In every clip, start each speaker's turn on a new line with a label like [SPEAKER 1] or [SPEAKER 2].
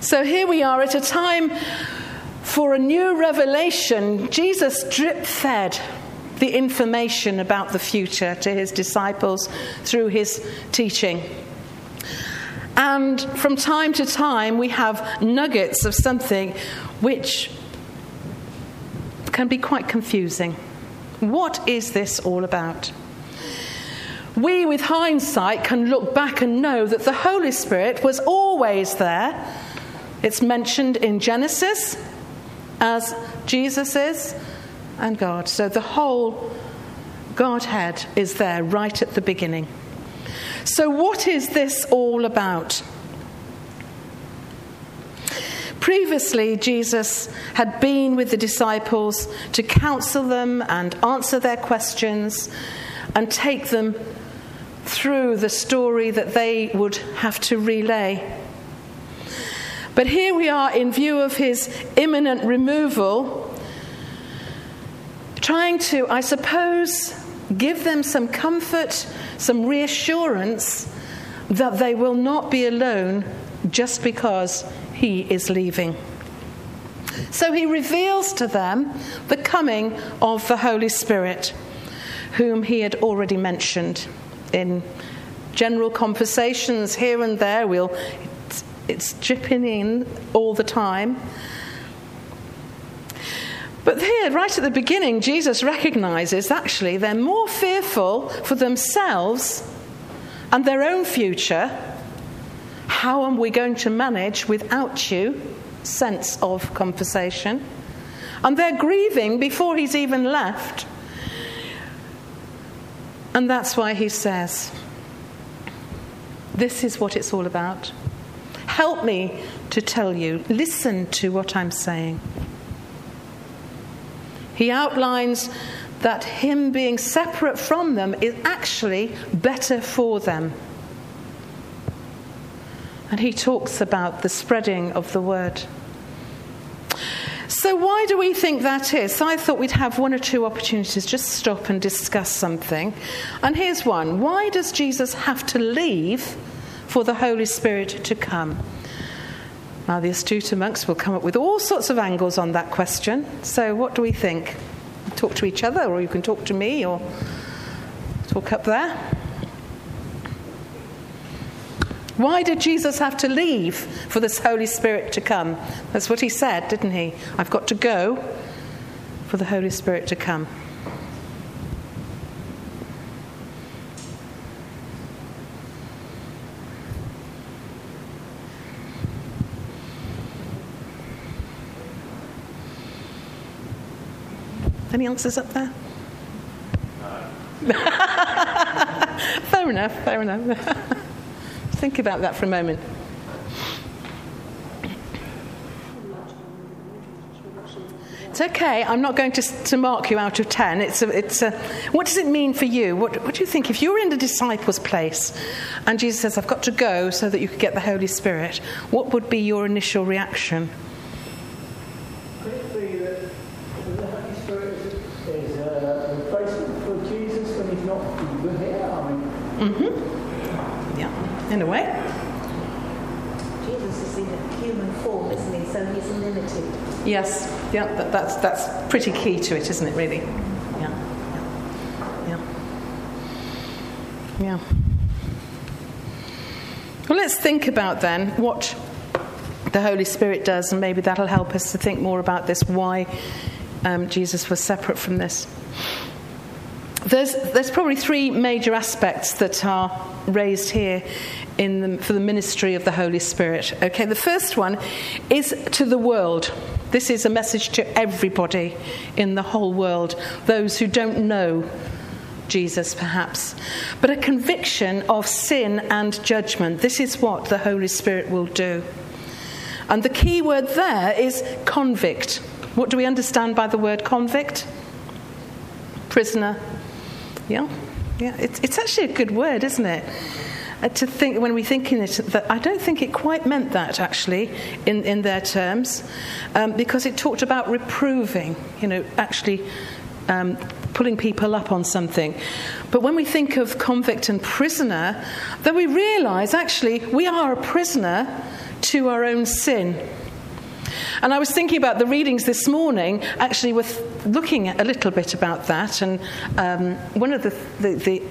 [SPEAKER 1] So here we are at a time for a new revelation. Jesus drip fed the information about the future to his disciples through his teaching. And from time to time, we have nuggets of something which can be quite confusing. What is this all about? We, with hindsight, can look back and know that the Holy Spirit was always there. It's mentioned in Genesis as Jesus is and God. So the whole Godhead is there right at the beginning. So, what is this all about? Previously, Jesus had been with the disciples to counsel them and answer their questions and take them through the story that they would have to relay. But here we are in view of his imminent removal trying to, I suppose, give them some comfort, some reassurance that they will not be alone just because he is leaving. So he reveals to them the coming of the Holy Spirit, whom he had already mentioned in general conversations here and there. We'll, it's, dripping in all the time. But here, right at the beginning, Jesus recognizes actually they're more fearful for themselves and their own future. How am we going to manage without you? Sense of conversation. And they're grieving before he's even left. And that's why he says, This is what it's all about. Help me to tell you. Listen to what I'm saying. He outlines that him being separate from them is actually better for them. And he talks about the spreading of the word. So, why do we think that is? So I thought we'd have one or two opportunities just stop and discuss something. And here's one Why does Jesus have to leave for the Holy Spirit to come? Now, the astute monks will come up with all sorts of angles on that question. So, what do we think? Talk to each other, or you can talk to me, or talk up there. Why did Jesus have to leave for this Holy Spirit to come? That's what he said, didn't he? I've got to go for the Holy Spirit to come. Any answers up there? fair enough, fair enough. Think about that for a moment. It's okay. I'm not going to, to mark you out of 10. It's a, it's a, what does it mean for you? What, what do you think? If you're in the disciples' place and Jesus says, I've got to go so that you could get the Holy Spirit, what would be your initial reaction? Mm-hmm. Yeah, in a way.
[SPEAKER 2] Jesus is in a human form, isn't he? So he's limited.
[SPEAKER 1] Yes, yeah, that, that's, that's pretty key to it, isn't it, really? Yeah, yeah, yeah. Well, let's think about then what the Holy Spirit does, and maybe that'll help us to think more about this why um, Jesus was separate from this. There's, there's probably three major aspects that are raised here the, for the ministry of the Holy Spirit. Okay, the first one is to the world. This is a message to everybody in the whole world, those who don't know Jesus, perhaps, but a conviction of sin and judgment. This is what the Holy Spirit will do. And the key word there is convict. What do we understand by the word convict? Prisoner, yeah, yeah. It's, it's actually a good word, isn't it? Uh, to think when we think in it that I don't think it quite meant that actually in, in their terms, um, because it talked about reproving. You know, actually. Um, pulling people up on something. But when we think of convict and prisoner, then we realize actually we are a prisoner to our own sin. And I was thinking about the readings this morning, actually, with looking a little bit about that. And um, one of the, the, the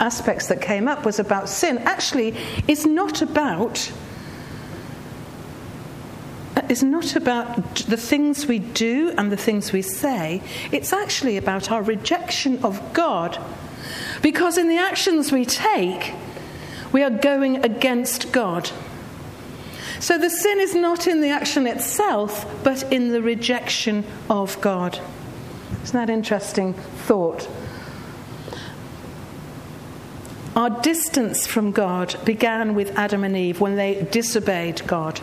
[SPEAKER 1] aspects that came up was about sin. Actually, is not about is not about the things we do and the things we say. It's actually about our rejection of God. Because in the actions we take, we are going against God. So the sin is not in the action itself, but in the rejection of God. Isn't that interesting thought? Our distance from God began with Adam and Eve when they disobeyed God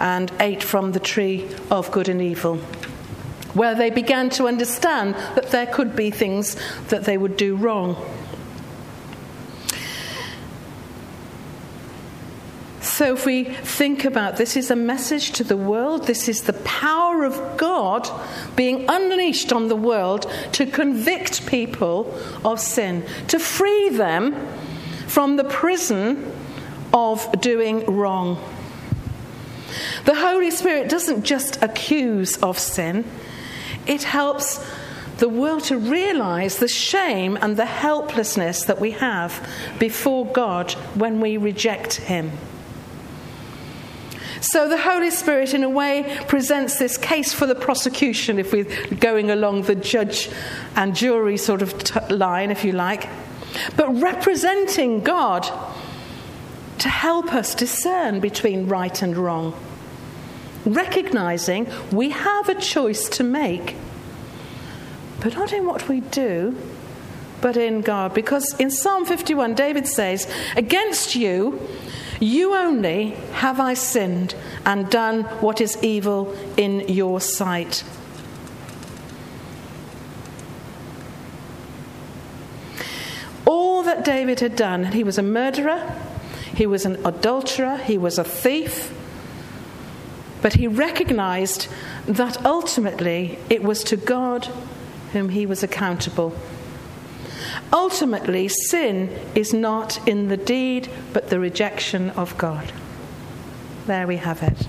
[SPEAKER 1] and ate from the tree of good and evil, where they began to understand that there could be things that they would do wrong. So, if we think about this, is a message to the world. This is the power of God being unleashed on the world to convict people of sin, to free them from the prison of doing wrong. The Holy Spirit doesn't just accuse of sin, it helps the world to realize the shame and the helplessness that we have before God when we reject Him. So the Holy Spirit, in a way, presents this case for the prosecution if we're going along the judge and jury sort of t- line, if you like, but representing God to help us discern between right and wrong. Recognizing we have a choice to make, but not in what we do, but in God. Because in Psalm 51, David says, Against you, you only have I sinned and done what is evil in your sight. All that David had done, he was a murderer, he was an adulterer, he was a thief, but he recognized that ultimately it was to God whom he was accountable. Ultimately, sin is not in the deed, but the rejection of God. There we have it.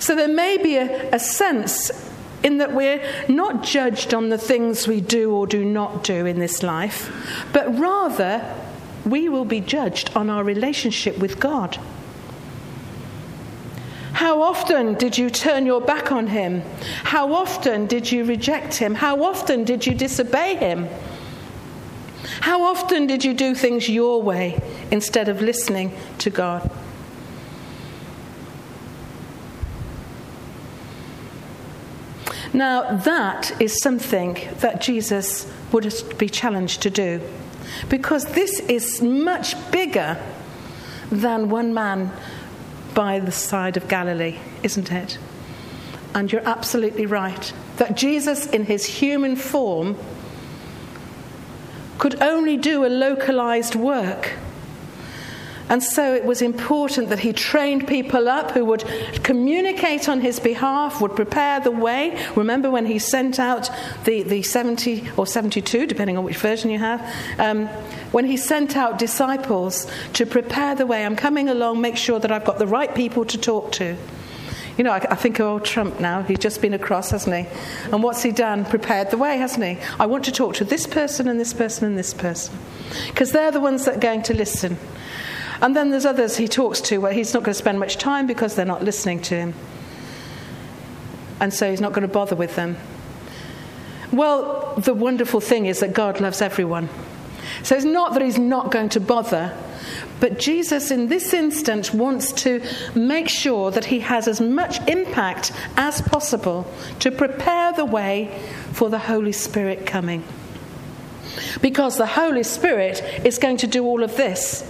[SPEAKER 1] So there may be a, a sense in that we're not judged on the things we do or do not do in this life, but rather we will be judged on our relationship with God. How often did you turn your back on him? How often did you reject him? How often did you disobey him? How often did you do things your way instead of listening to God? Now, that is something that Jesus would be challenged to do because this is much bigger than one man by the side of Galilee, isn't it? And you're absolutely right that Jesus, in his human form, could only do a localized work. And so it was important that he trained people up who would communicate on his behalf, would prepare the way. Remember when he sent out the, the 70 or 72, depending on which version you have, um, when he sent out disciples to prepare the way. I'm coming along, make sure that I've got the right people to talk to. You know, I, I, think of old Trump now. He's just been across, hasn't he? And what's he done? Prepared the way, hasn't he? I want to talk to this person and this person and this person. Because they're the ones that are going to listen. And then there's others he talks to where he's not going to spend much time because they're not listening to him. And so he's not going to bother with them. Well, the wonderful thing is that God loves everyone. So it's not that he's not going to bother, but Jesus, in this instance, wants to make sure that he has as much impact as possible to prepare the way for the Holy Spirit coming. Because the Holy Spirit is going to do all of this.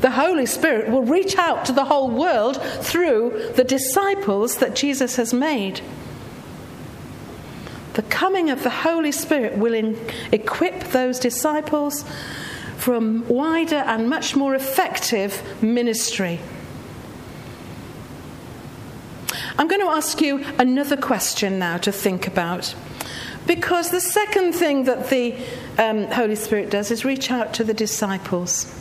[SPEAKER 1] The Holy Spirit will reach out to the whole world through the disciples that Jesus has made. The coming of the Holy Spirit will in, equip those disciples a wider and much more effective ministry. I'm going to ask you another question now to think about. Because the second thing that the um, Holy Spirit does is reach out to the disciples.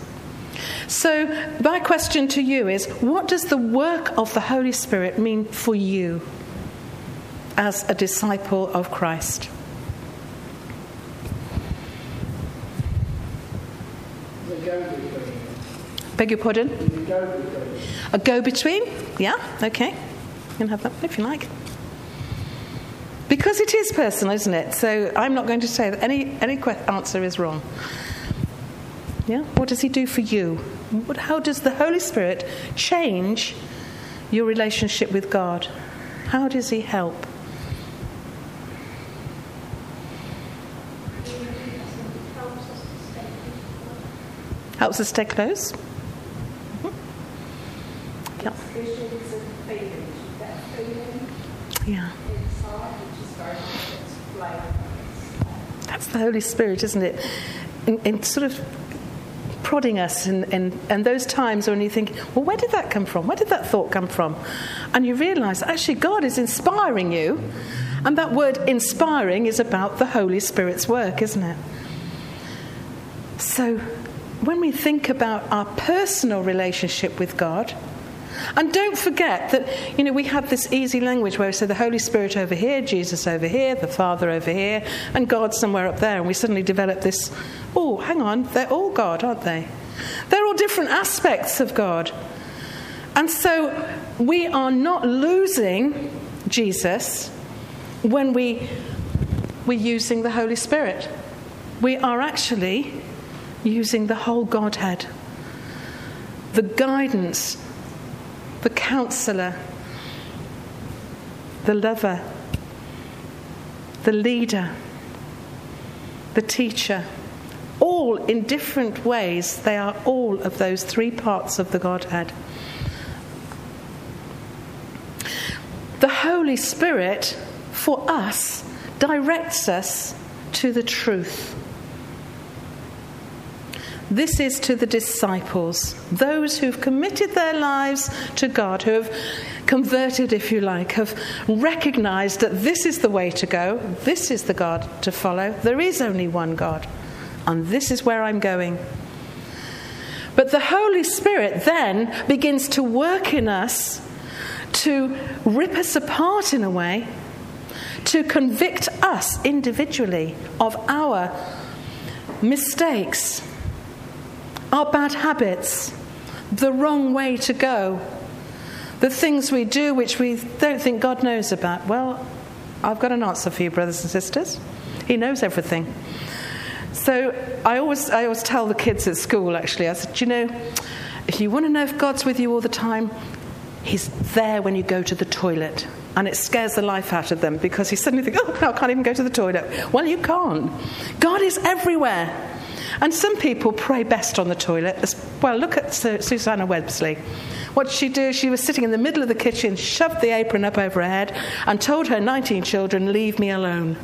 [SPEAKER 1] So, my question to you is what does the work of the Holy Spirit mean for you as a disciple of Christ? Beg your pardon? A go between? Yeah, okay. You can have that if you like. Because it is personal, isn't it? So I'm not going to say that any, any answer is wrong. Yeah? What does he do for you? How does the Holy Spirit change your relationship with God? How does he help? Helps us stay close. Mm-hmm. Yeah. That's the Holy Spirit, isn't it? In, in sort of prodding us and, and, and those times when you think, well, where did that come from? Where did that thought come from? And you realize actually God is inspiring you. And that word inspiring is about the Holy Spirit's work, isn't it? So when we think about our personal relationship with God, and don't forget that, you know, we have this easy language where we say the Holy Spirit over here, Jesus over here, the Father over here, and God somewhere up there. And we suddenly develop this oh, hang on, they're all God, aren't they? They're all different aspects of God. And so we are not losing Jesus when we, we're using the Holy Spirit. We are actually using the whole Godhead. The guidance the counselor, the lover, the leader, the teacher. All in different ways, they are all of those three parts of the Godhead. The Holy Spirit, for us, directs us to the truth. This is to the disciples, those who've committed their lives to God, who have converted, if you like, have recognized that this is the way to go, this is the God to follow, there is only one God, and this is where I'm going. But the Holy Spirit then begins to work in us to rip us apart in a way, to convict us individually of our mistakes our bad habits, the wrong way to go, the things we do which we don't think God knows about. Well, I've got an answer for you, brothers and sisters. He knows everything. So I always, I always tell the kids at school, actually, I said, you know, if you want to know if God's with you all the time, He's there when you go to the toilet. And it scares the life out of them because you suddenly think, oh, no, I can't even go to the toilet. Well, you can't. God is everywhere. And some people pray best on the toilet. Well, look at Susanna Wesley. What did she do? She was sitting in the middle of the kitchen, shoved the apron up over her head, and told her 19 children, Leave me alone.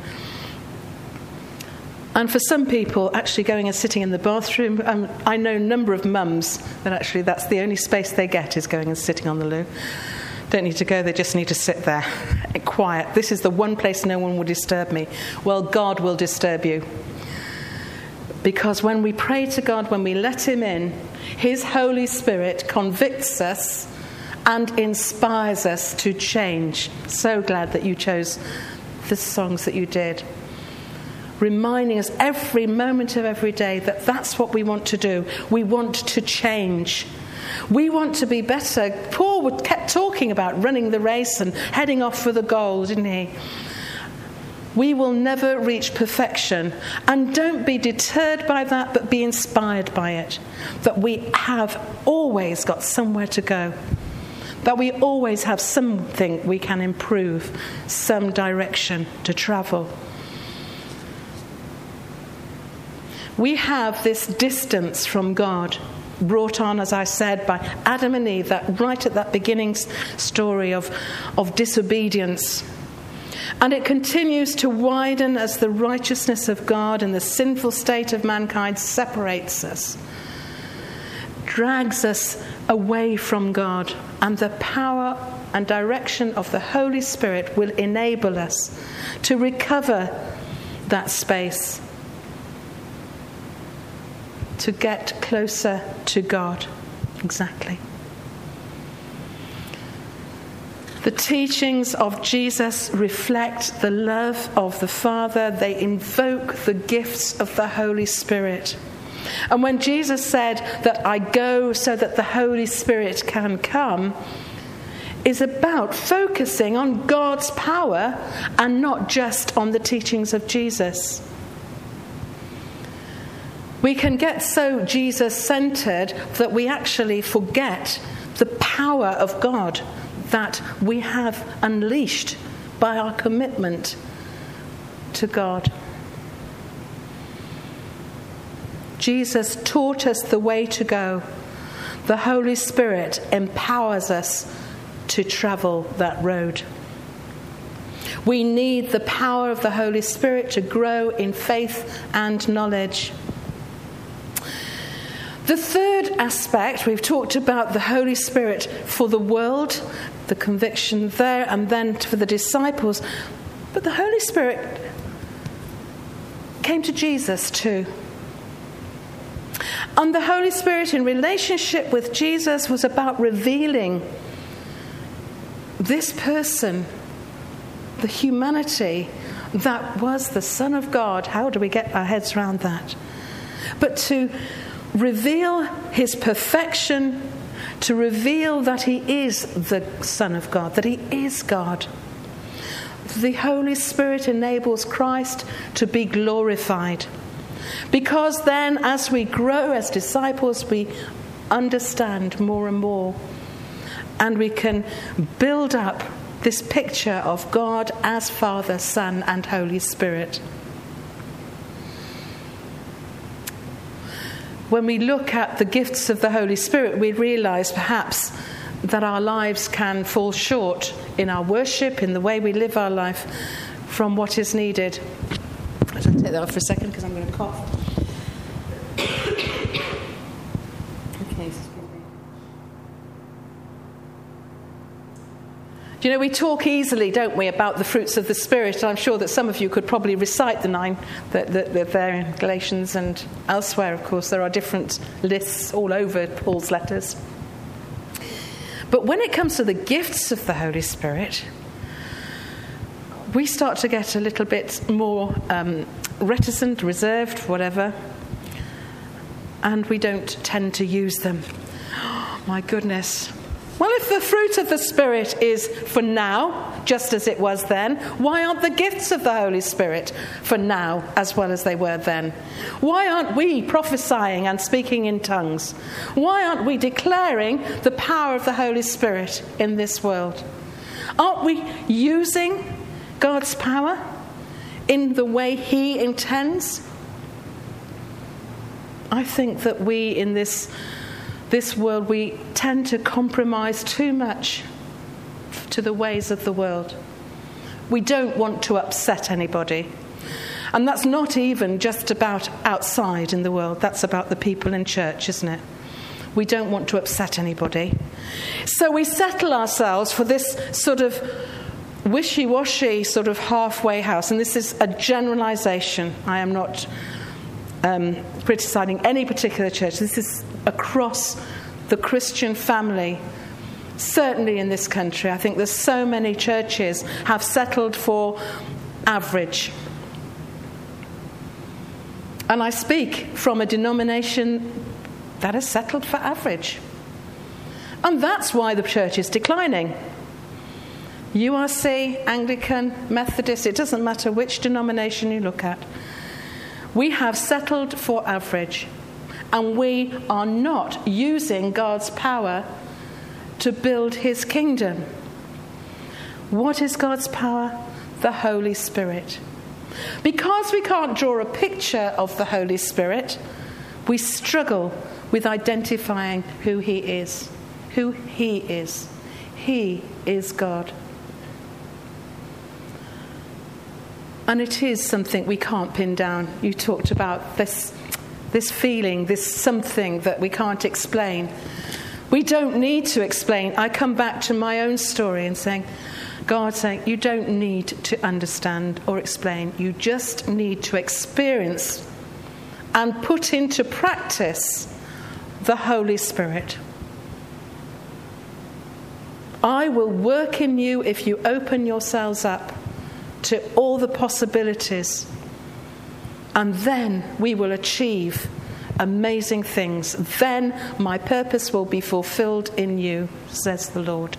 [SPEAKER 1] And for some people, actually going and sitting in the bathroom, um, I know a number of mums that actually that's the only space they get is going and sitting on the loo. Don't need to go, they just need to sit there, quiet. This is the one place no one will disturb me. Well, God will disturb you. Because when we pray to God, when we let Him in, His Holy Spirit convicts us and inspires us to change. So glad that you chose the songs that you did. Reminding us every moment of every day that that's what we want to do. We want to change. We want to be better. Paul kept talking about running the race and heading off for the goal, didn't he? We will never reach perfection. And don't be deterred by that, but be inspired by it. That we have always got somewhere to go. That we always have something we can improve, some direction to travel. We have this distance from God brought on, as I said, by Adam and Eve, that right at that beginning story of, of disobedience and it continues to widen as the righteousness of God and the sinful state of mankind separates us, drags us away from God, and the power and direction of the Holy Spirit will enable us to recover that space, to get closer to God. Exactly. The teachings of Jesus reflect the love of the Father. They invoke the gifts of the Holy Spirit. And when Jesus said that I go so that the Holy Spirit can come, is about focusing on God's power and not just on the teachings of Jesus. We can get so Jesus centered that we actually forget the power of God that we have unleashed by our commitment to God. Jesus taught us the way to go. The Holy Spirit empowers us to travel that road. We need the power of the Holy Spirit to grow in faith and knowledge. The third aspect, we've talked about the Holy Spirit for the world the conviction there, and then for the disciples. But the Holy Spirit came to Jesus too. And the Holy Spirit, in relationship with Jesus, was about revealing this person, the humanity that was the Son of God. How do we get our heads around that? But to reveal his perfection to reveal that he is the Son of God, that he is God. The Holy Spirit enables Christ to be glorified. Because then, as we grow as disciples, we understand more and more. And we can build up this picture of God as Father, Son, and Holy Spirit. When we look at the gifts of the Holy Spirit, we realize perhaps that our lives can fall short in our worship, in the way we live our life, from what is needed. I'll take that off for a second because I'm going to cough. You know, we talk easily, don't we, about the fruits of the Spirit. I'm sure that some of you could probably recite the nine that, that, that there in Galatians and elsewhere. Of course, there are different lists all over Paul's letters. But when it comes to the gifts of the Holy Spirit, we start to get a little bit more um, reticent, reserved, whatever, and we don't tend to use them. Oh, my goodness, well, if the fruit of the Spirit is for now, just as it was then, why aren't the gifts of the Holy Spirit for now as well as they were then? Why aren't we prophesying and speaking in tongues? Why aren't we declaring the power of the Holy Spirit in this world? Aren't we using God's power in the way He intends? I think that we in this this world, we tend to compromise too much to the ways of the world. We don't want to upset anybody. And that's not even just about outside in the world, that's about the people in church, isn't it? We don't want to upset anybody. So we settle ourselves for this sort of wishy washy, sort of halfway house. And this is a generalization. I am not um, criticizing any particular church. This is across the Christian family. Certainly in this country, I think there's so many churches have settled for average. And I speak from a denomination that has settled for average. And that's why the church is declining. URC, Anglican, Methodist, it doesn't matter which denomination you look at. We have settled for average and we are not using God's power to build his kingdom. What is God's power? The Holy Spirit. Because we can't draw a picture of the Holy Spirit, we struggle with identifying who he is. Who he is. He is God. And it is something we can't pin down. You talked about this this feeling, this something that we can't explain. We don't need to explain. I come back to my own story and saying, God saying, you don't need to understand or explain. You just need to experience and put into practice the Holy Spirit. I will work in you if you open yourselves up to all the possibilities, and then we will achieve amazing things. Then my purpose will be fulfilled in you, says the Lord.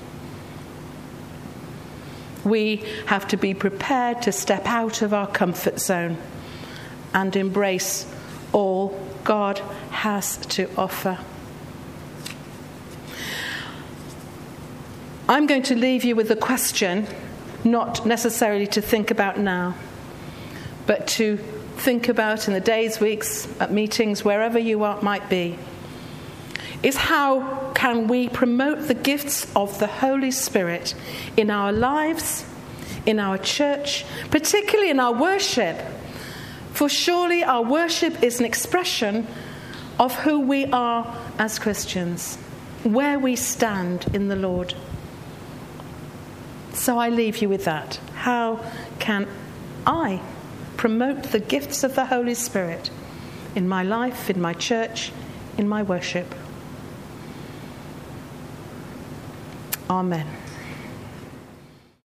[SPEAKER 1] We have to be prepared to step out of our comfort zone and embrace all God has to offer. I'm going to leave you with a question, not necessarily to think about now, but to think about in the days, weeks, at meetings, wherever you are, might be, is how can we promote the gifts of the Holy Spirit in our lives, in our church, particularly in our worship? For surely our worship is an expression of who we are as Christians, where we stand in the Lord. So I leave you with that. How can I promote the gifts of the Holy Spirit in my life, in my church, in my worship? Amen.